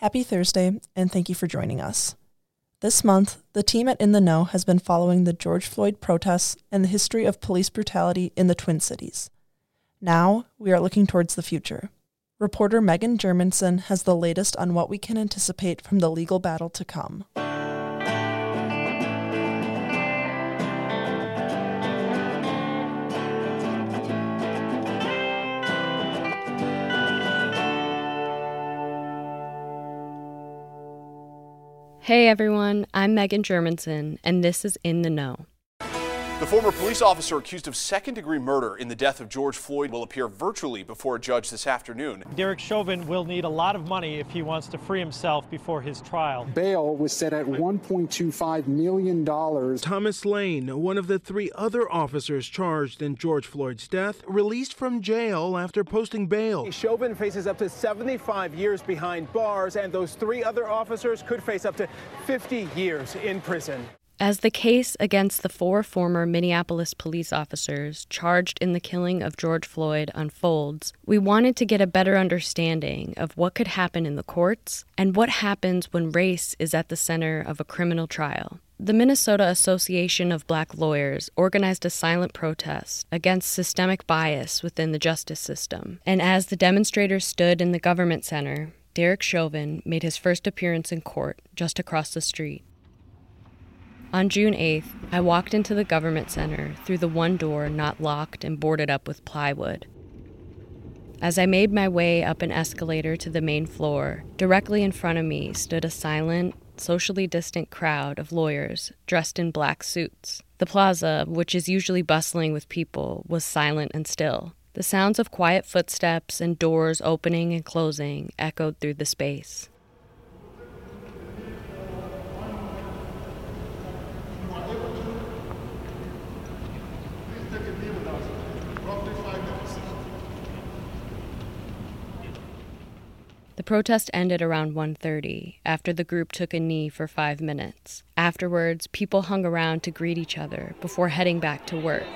Happy Thursday, and thank you for joining us. This month, the team at In the Know has been following the George Floyd protests and the history of police brutality in the Twin Cities. Now, we are looking towards the future. Reporter Megan Germanson has the latest on what we can anticipate from the legal battle to come. Hey everyone, I'm Megan Germanson, and this is In the Know. The former police officer accused of second degree murder in the death of George Floyd will appear virtually before a judge this afternoon. Derek Chauvin will need a lot of money if he wants to free himself before his trial. Bail was set at $1.25 million. Thomas Lane, one of the three other officers charged in George Floyd's death, released from jail after posting bail. Chauvin faces up to 75 years behind bars, and those three other officers could face up to 50 years in prison. As the case against the four former Minneapolis police officers charged in the killing of George Floyd unfolds, we wanted to get a better understanding of what could happen in the courts and what happens when race is at the center of a criminal trial. The Minnesota Association of Black Lawyers organized a silent protest against systemic bias within the justice system. And as the demonstrators stood in the government center, Derek Chauvin made his first appearance in court just across the street. On June 8th, I walked into the government center through the one door not locked and boarded up with plywood. As I made my way up an escalator to the main floor, directly in front of me stood a silent, socially distant crowd of lawyers dressed in black suits. The plaza, which is usually bustling with people, was silent and still. The sounds of quiet footsteps and doors opening and closing echoed through the space. Protest ended around 1:30 after the group took a knee for 5 minutes. Afterwards, people hung around to greet each other before heading back to work.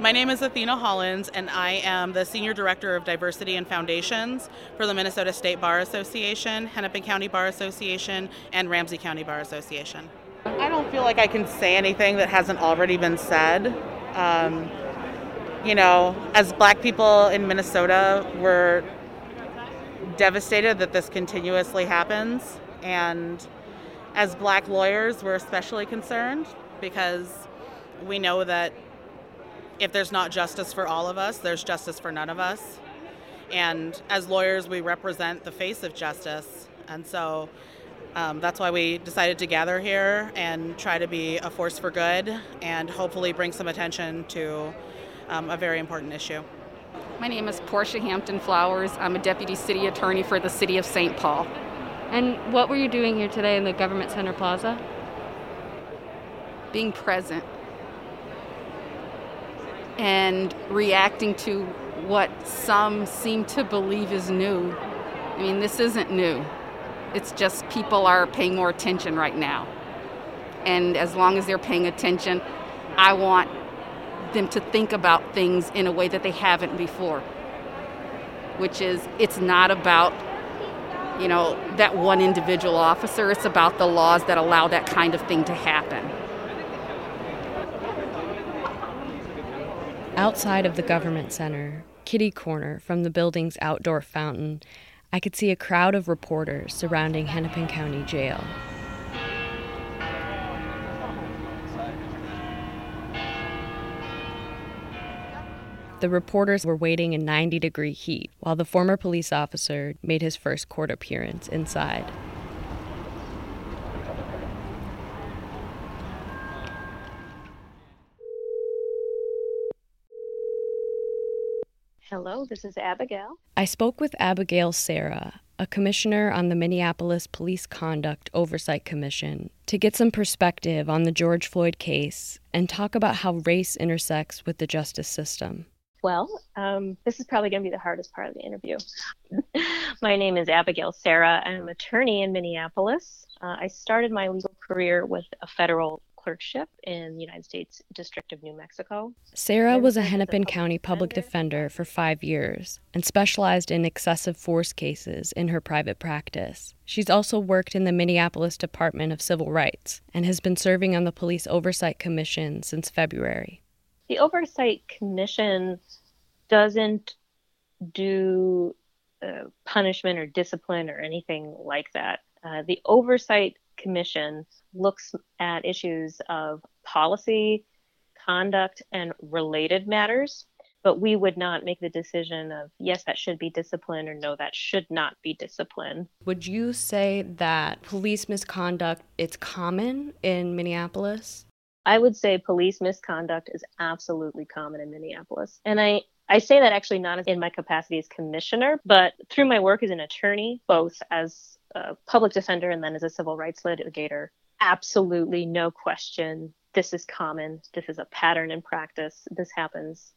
My name is Athena Hollins, and I am the Senior Director of Diversity and Foundations for the Minnesota State Bar Association, Hennepin County Bar Association, and Ramsey County Bar Association. I don't feel like I can say anything that hasn't already been said. Um, you know, as black people in Minnesota, we're devastated that this continuously happens. And as black lawyers, we're especially concerned because we know that if there's not justice for all of us, there's justice for none of us. And as lawyers, we represent the face of justice. And so um, that's why we decided to gather here and try to be a force for good and hopefully bring some attention to um, a very important issue. My name is Portia Hampton Flowers. I'm a deputy city attorney for the city of St. Paul. And what were you doing here today in the Government Center Plaza? Being present and reacting to what some seem to believe is new. I mean, this isn't new. It's just people are paying more attention right now. And as long as they're paying attention, I want them to think about things in a way that they haven't before. Which is, it's not about, you know, that one individual officer, it's about the laws that allow that kind of thing to happen. Outside of the government center, kitty corner from the building's outdoor fountain, I could see a crowd of reporters surrounding Hennepin County Jail. The reporters were waiting in 90 degree heat while the former police officer made his first court appearance inside. Hello, this is Abigail. I spoke with Abigail Cerra, a commissioner on the Minneapolis Police Conduct Oversight Commission, to get some perspective on the George Floyd case and talk about how race intersects with the justice system. Well, um, this is probably going to be the hardest part of the interview. my name is Abigail Cerra. I'm an attorney in Minneapolis. Uh, I started my legal career with a federal clerkship in the United States District of New Mexico. Cerra was a Hennepin County public defender for five years and specialized in excessive force cases in her private practice. She's also worked in the Minneapolis Department of Civil Rights and has been serving on the Police Oversight Commission since February. The Oversight Commission doesn't do uh, punishment or discipline or anything like that. Uh, the Oversight Commission looks at issues of policy, conduct, and related matters, but we would not make the decision of yes, that should be discipline or no, that should not be discipline. Would you say that police misconduct it's common in Minneapolis? I would say police misconduct is absolutely common in Minneapolis. And I I say that actually not in my capacity as commissioner, but through my work as an attorney, both as a public defender and then as a civil rights litigator. Absolutely no question. This is common. This is a pattern in practice. This happens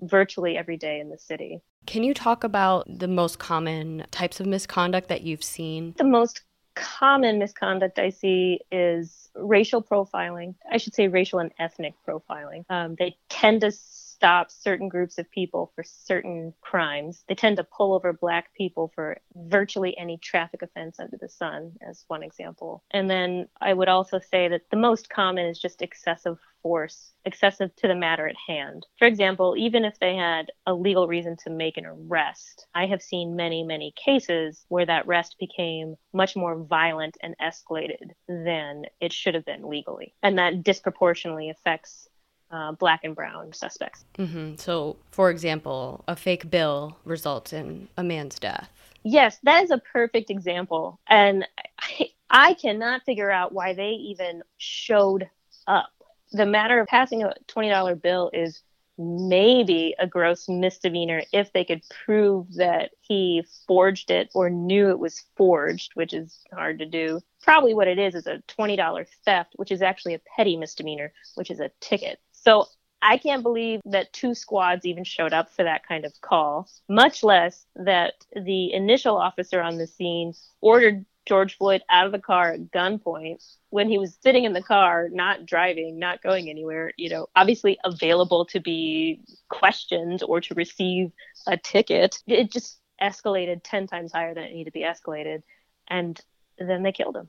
virtually every day in the city. Can you talk about the most common types of misconduct that you've seen? The most common misconduct I see is racial profiling. I should say racial and ethnic profiling. Um, they tend to stop certain groups of people for certain crimes. They tend to pull over black people for virtually any traffic offense under the sun, as one example. And then I would also say that the most common is just excessive force, excessive to the matter at hand. For example, even if they had a legal reason to make an arrest, I have seen many, many cases where that arrest became much more violent and escalated than it should have been legally. And that disproportionately affects uh, black and brown suspects. Mm-hmm. So, for example, a fake bill results in a man's death. Yes, that is a perfect example. And I, I cannot figure out why they even showed up. The matter of passing a $20 bill is maybe a gross misdemeanor if they could prove that he forged it or knew it was forged, which is hard to do. Probably what it is is a $20 theft, which is actually a petty misdemeanor, which is a ticket. So I can't believe that two squads even showed up for that kind of call, much less that the initial officer on the scene ordered George Floyd out of the car at gunpoint when he was sitting in the car, not driving, not going anywhere, you know, obviously available to be questioned or to receive a ticket. It just escalated 10 times higher than it needed to be escalated. And then they killed him.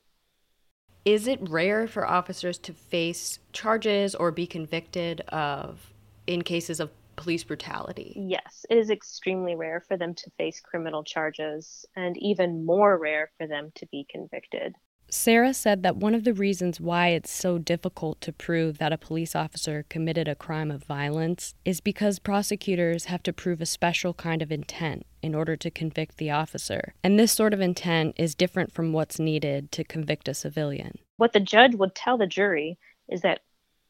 Is it rare for officers to face charges or be convicted of in cases of police brutality? Yes, it is extremely rare for them to face criminal charges and even more rare for them to be convicted. Cerra said that one of the reasons why it's so difficult to prove that a police officer committed a crime of violence is because prosecutors have to prove a special kind of intent in order to convict the officer. And this sort of intent is different from what's needed to convict a civilian. What the judge would tell the jury is that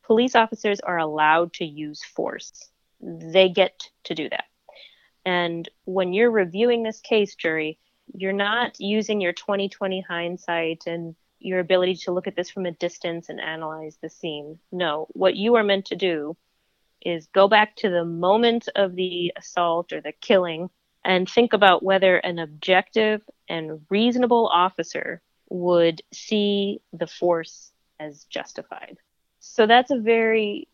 police officers are allowed to use force, they get to do that. And when you're reviewing this case, jury, you're not using your 2020 hindsight and your ability to look at this from a distance and analyze the scene. No, what you are meant to do is go back to the moment of the assault or the killing and think about whether an objective and reasonable officer would see the force as justified. So that's a very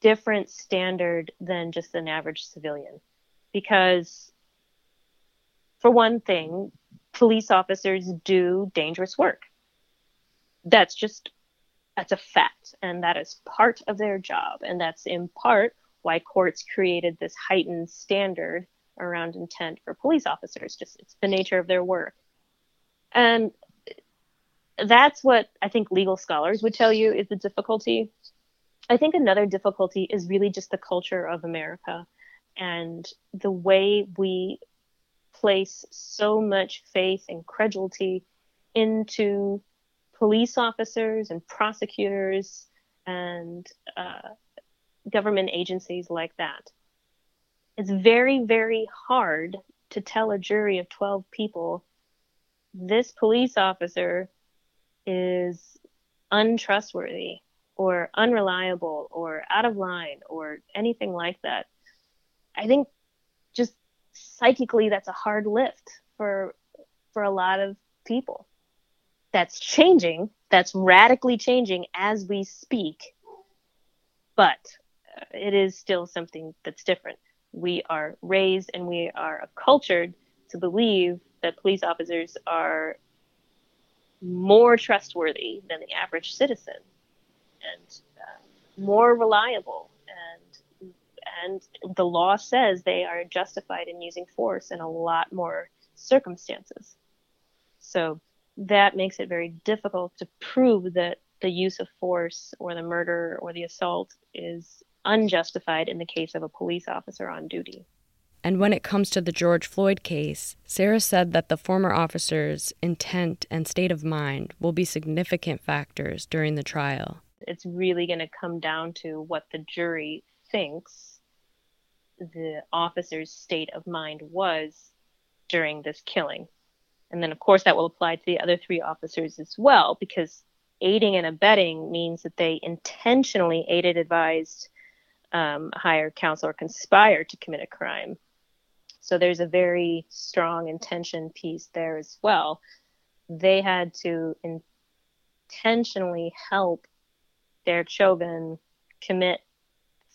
different standard than just an average civilian because for one thing, police officers do dangerous work. That's just that's a fact and that is part of their job and that's in part why courts created this heightened standard around intent for police officers. Just it's the nature of their work. And that's what i think legal scholars would tell you is the difficulty. I think another difficulty is really just the culture of america and the way we place so much faith and credulity into police officers and prosecutors and uh, government agencies like that. It's very, very hard to tell a jury of 12 people this police officer is untrustworthy or unreliable or out of line or anything like that. I think just psychically that's a hard lift for for a lot of people that's changing, that's radically changing as we speak, but uh, it is still something that's different. We are raised and we are cultured to believe that police officers are more trustworthy than the average citizen and uh, more reliable and the law says they are justified in using force in a lot more circumstances so that makes it very difficult to prove that the use of force or the murder or the assault is unjustified in the case of a police officer on duty. And when it comes to the George Floyd case, Cerra said that the former officer's intent and state of mind will be significant factors during the trial. It's really going to come down to what the jury thinks the officer's state of mind was during this killing. And then, of course, that will apply to the other three officers as well, because aiding and abetting means that they intentionally aided, advised, um, hired, counsel, or conspired to commit a crime. So there's a very strong intention piece there as well. They had to intentionally help Derek Chauvin commit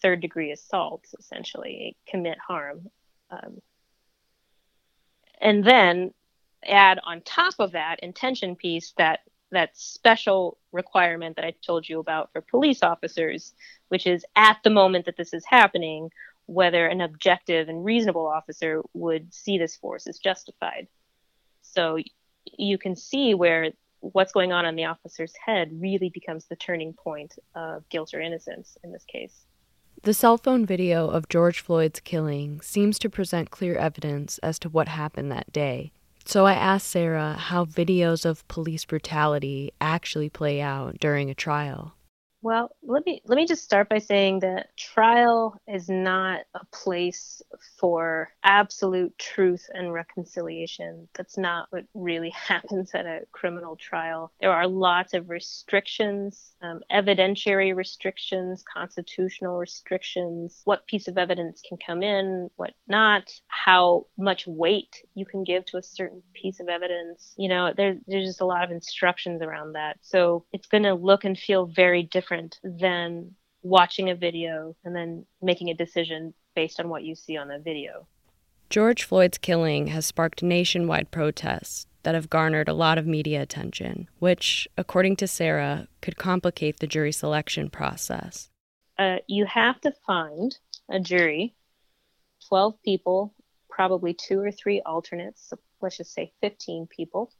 third degree assault, essentially, commit harm. Um, and then add on top of that intention piece that that special requirement that I told you about for police officers, which is at the moment that this is happening, whether an objective and reasonable officer would see this force as justified. So you can see where what's going on in the officer's head really becomes the turning point of guilt or innocence in this case. The cell phone video of George Floyd's killing seems to present clear evidence as to what happened that day. So I asked Cerra how videos of police brutality actually play out during a trial. Well, let me let me just start by saying that trial is not a place for absolute truth and reconciliation. That's not what really happens at a criminal trial. There are lots of restrictions, um, evidentiary restrictions, constitutional restrictions, what piece of evidence can come in, what not, how much weight you can give to a certain piece of evidence. You know, there, there's just a lot of instructions around that. So it's going to look and feel very different different than watching a video and then making a decision based on what you see on the video. George Floyd's killing has sparked nationwide protests that have garnered a lot of media attention, which, according to Cerra, could complicate the jury selection process. Uh, you have to find a jury, 12 people, probably two or three alternates, so let's just say 15 people,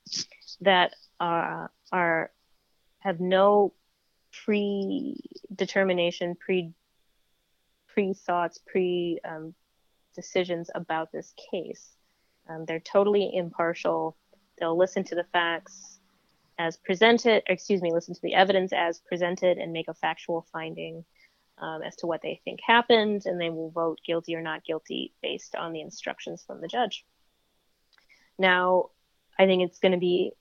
that uh, are have no predetermination, pre pre thoughts, pre um, decisions about this case. Um, they're totally impartial. They'll listen to the facts as presented, excuse me, listen to the evidence as presented and make a factual finding um, as to what they think happened, and they will vote guilty or not guilty based on the instructions from the judge. Now, I think it's going to be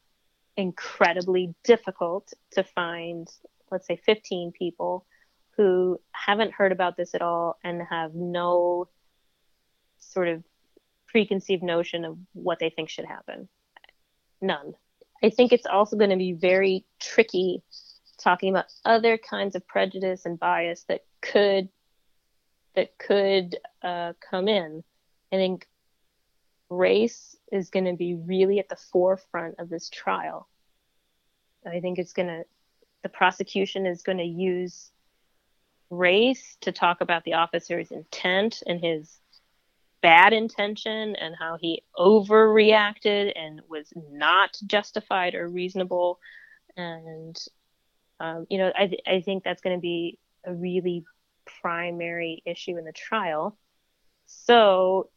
incredibly difficult to find let's say 15 people who haven't heard about this at all and have no sort of preconceived notion of what they think should happen. None. I think it's also going to be very tricky talking about other kinds of prejudice and bias that could that could uh, come in. I think race is going to be really at the forefront of this trial. I think it's going to the prosecution is going to use race to talk about the officer's intent and his bad intention and how he overreacted and was not justified or reasonable. And, um, you know, I, th- I think that's going to be a really primary issue in the trial. So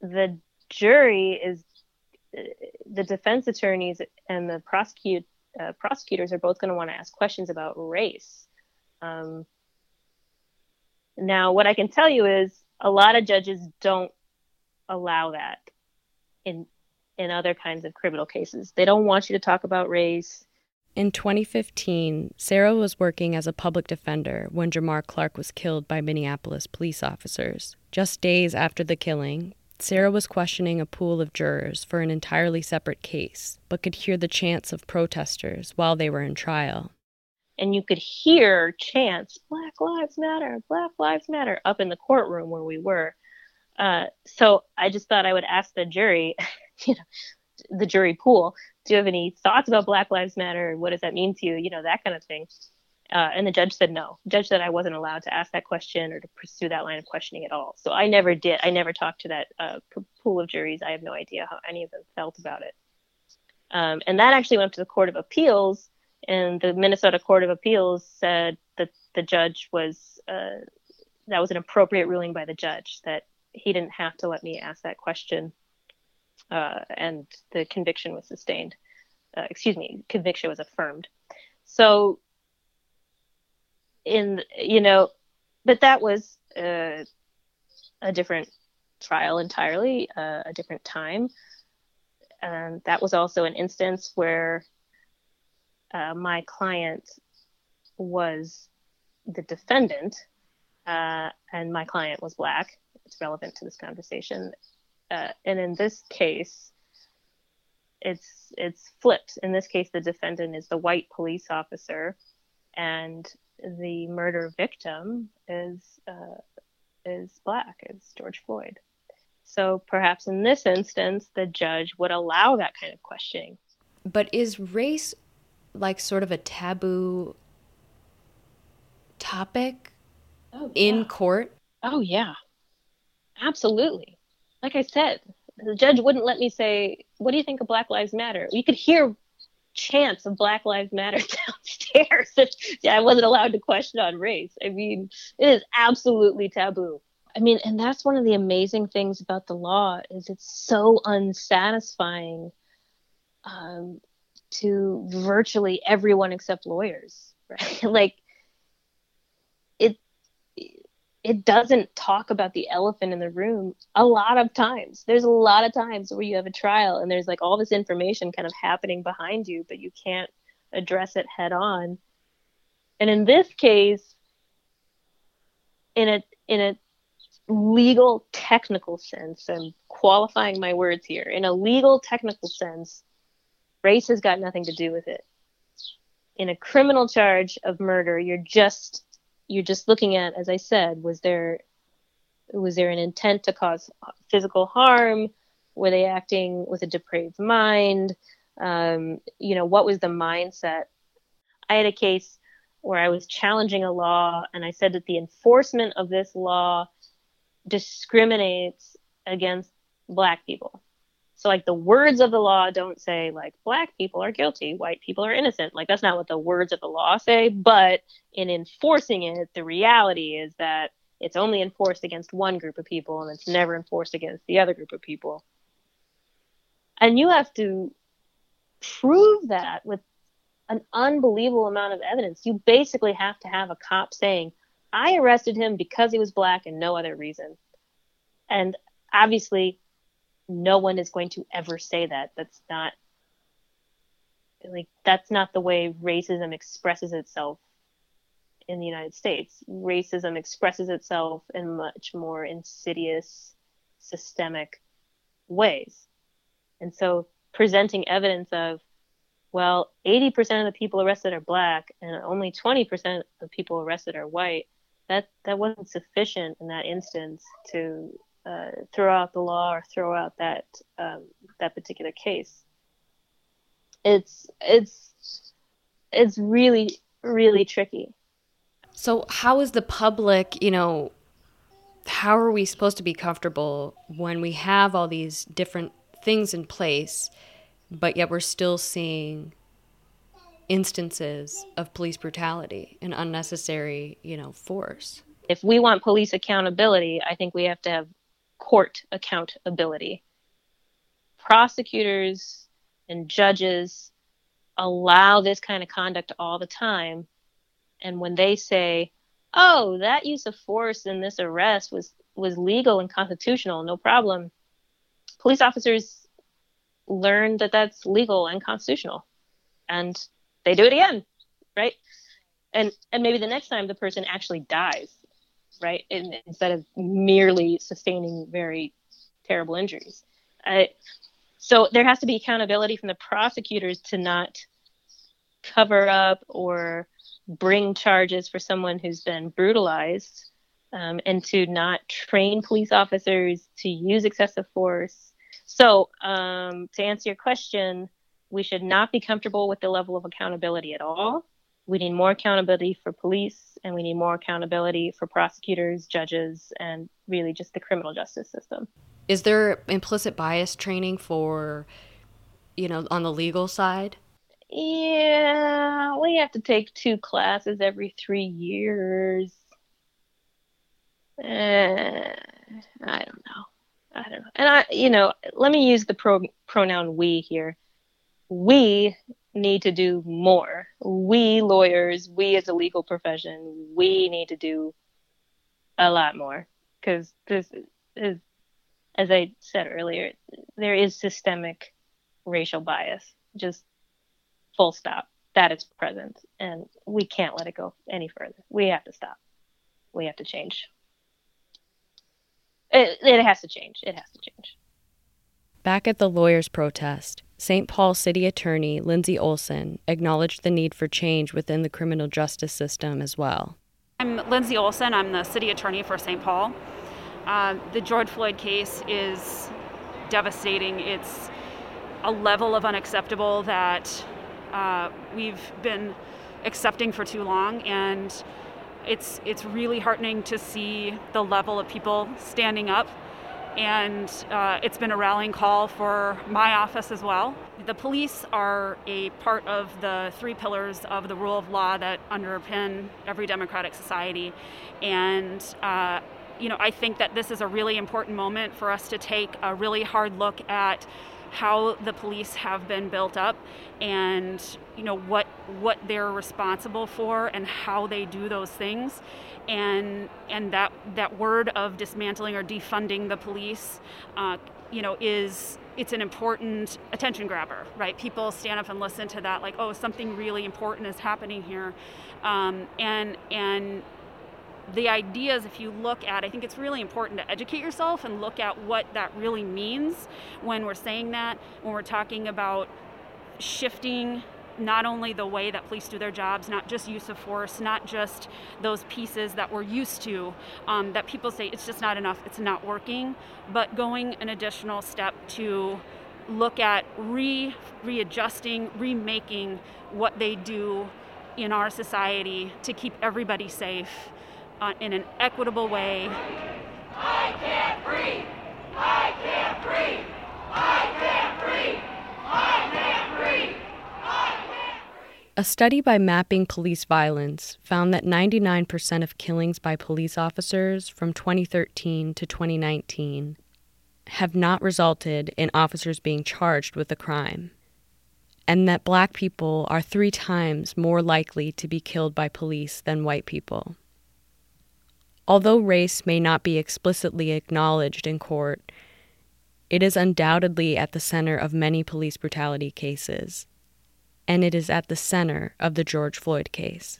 the jury is the defense attorneys and the prosecute uh, prosecutors are both going to want to ask questions about race. Um, now, what I can tell you is a lot of judges don't allow that in in other kinds of criminal cases. They don't want you to talk about race. In 2015, Cerra was working as a public defender when Jamar Clark was killed by Minneapolis police officers. Just days after the killing, Cerra was questioning a pool of jurors for an entirely separate case, but could hear the chants of protesters while they were in trial. And you could hear chants, Black Lives Matter, Black Lives Matter, up in the courtroom where we were. Uh, so I just thought I would ask the jury, you know, the jury pool, do you have any thoughts about Black Lives Matter? What does that mean to you? You know, that kind of thing. Uh, and the judge said no. The judge said I wasn't allowed to ask that question or to pursue that line of questioning at all. So I never did. I never talked to that uh, pool of juries. I have no idea how any of them felt about it. Um, and that actually went to the Court of Appeals, and the Minnesota Court of Appeals said that the judge was uh, that was an appropriate ruling by the judge that he didn't have to let me ask that question, uh, and the conviction was sustained. Uh, excuse me, conviction was affirmed. So in you know, but that was uh, a different trial entirely, uh, a different time, that was also an instance where uh, my client was the defendant, uh, and my client was black. It's relevant to this conversation, uh, and in this case, it's it's flipped. In this case, the defendant is the white police officer, and the murder victim is uh, is black, is George Floyd. So perhaps in this instance, the judge would allow that kind of questioning. But is race like sort of a taboo topic oh, yeah. in court? Oh yeah, absolutely. Like I said, the judge wouldn't let me say, "What do you think of Black Lives Matter?" You could hear chants of Black Lives Matter downstairs. yeah, I wasn't allowed to question on race. I mean, it is absolutely taboo. I mean, and that's one of the amazing things about the law is it's so unsatisfying um, to virtually everyone except lawyers, right? like it doesn't talk about the elephant in the room a lot of times. There's a lot of times where you have a trial and there's like all this information kind of happening behind you, but you can't address it head on. And in this case, in a in a legal technical sense, I'm qualifying my words here. In a legal technical sense, race has got nothing to do with it. In a criminal charge of murder, you're just you're just looking at, as I said, was there was there an intent to cause physical harm? Were they acting with a depraved mind? Um, you know, what was the mindset? I had a case where I was challenging a law, and I said that the enforcement of this law discriminates against black people. So like the words of the law don't say like black people are guilty, white people are innocent. Like that's not what the words of the law say, but in enforcing it, the reality is that it's only enforced against one group of people and it's never enforced against the other group of people. And you have to prove that with an unbelievable amount of evidence. You basically have to have a cop saying, I arrested him because he was black and no other reason. And obviously, no one is going to ever say that. That's not like that's not the way racism expresses itself in the United States. Racism expresses itself in much more insidious, systemic ways. And so presenting evidence of, well, 80% of the people arrested are black and only 20% of people arrested are white, that, that wasn't sufficient in that instance to uh, throw out the law or throw out that um, that particular case. It's it's it's really really tricky. So how is the public, you know, how are we supposed to be comfortable when we have all these different things in place, but yet we're still seeing instances of police brutality and unnecessary, you know, force? If we want police accountability, I think we have to have court accountability. Prosecutors and judges allow this kind of conduct all the time. And when they say, oh, that use of force in this arrest was, was legal and constitutional, no problem, police officers learn that that's legal and constitutional. And they do it again, right? And, and maybe the next time the person actually dies right? And instead of merely sustaining very terrible injuries. I, so there has to be accountability from the prosecutors to not cover up or bring charges for someone who's been brutalized um, and to not train police officers to use excessive force. So, um, to answer your question, we should not be comfortable with the level of accountability at all. We need more accountability for police, and we need more accountability for prosecutors, judges, and really just the criminal justice system. Is there implicit bias training for, you know, on the legal side? Yeah, we have to take two classes every three years. Uh, I don't know. I don't know. And I, you know, let me use the pro- pronoun we here. We need to do more. We lawyers, we as a legal profession, we need to do a lot more because this is, as I said earlier, there is systemic racial bias. Just full stop. That is present, and we can't let it go any further. We have to stop. We have to change. It, it has to change. It has to change. Back at the lawyers' protest, St. Paul City Attorney Lyndsey Olson acknowledged the need for change within the criminal justice system as well. I'm Lyndsey Olson. I'm the city attorney for St. Paul. Uh, the George Floyd case is devastating. It's a level of unacceptable that uh, we've been accepting for too long, and it's it's really heartening to see the level of people standing up and uh, it's been a rallying call for my office as well. The police are a part of the three pillars of the rule of law that underpin every democratic society, and uh, you know I think that this is a really important moment for us to take a really hard look at how the police have been built up and you know what what they're responsible for and how they do those things. And and that that word of dismantling or defunding the police uh, you know is it's an important attention grabber right? People stand up and listen to that like oh something really important is happening here. Um, and and the ideas, if you look at, I think it's really important to educate yourself and look at what that really means when we're saying that, when we're talking about shifting not only the way that police do their jobs, not just use of force, not just those pieces that we're used to, um, that people say it's just not enough, it's not working, but going an additional step to look at re readjusting, remaking what they do in our society to keep everybody safe uh, in an equitable way. I can't breathe. I can't breathe. I can't breathe. I can't breathe. A study by Mapping Police Violence found that 99% of killings by police officers from 2013 to 2019 have not resulted in officers being charged with a crime, and that black people are three times more likely to be killed by police than white people. Although race may not be explicitly acknowledged in court, it is undoubtedly at the center of many police brutality cases, and it is at the center of the George Floyd case.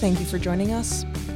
Thank you for joining us.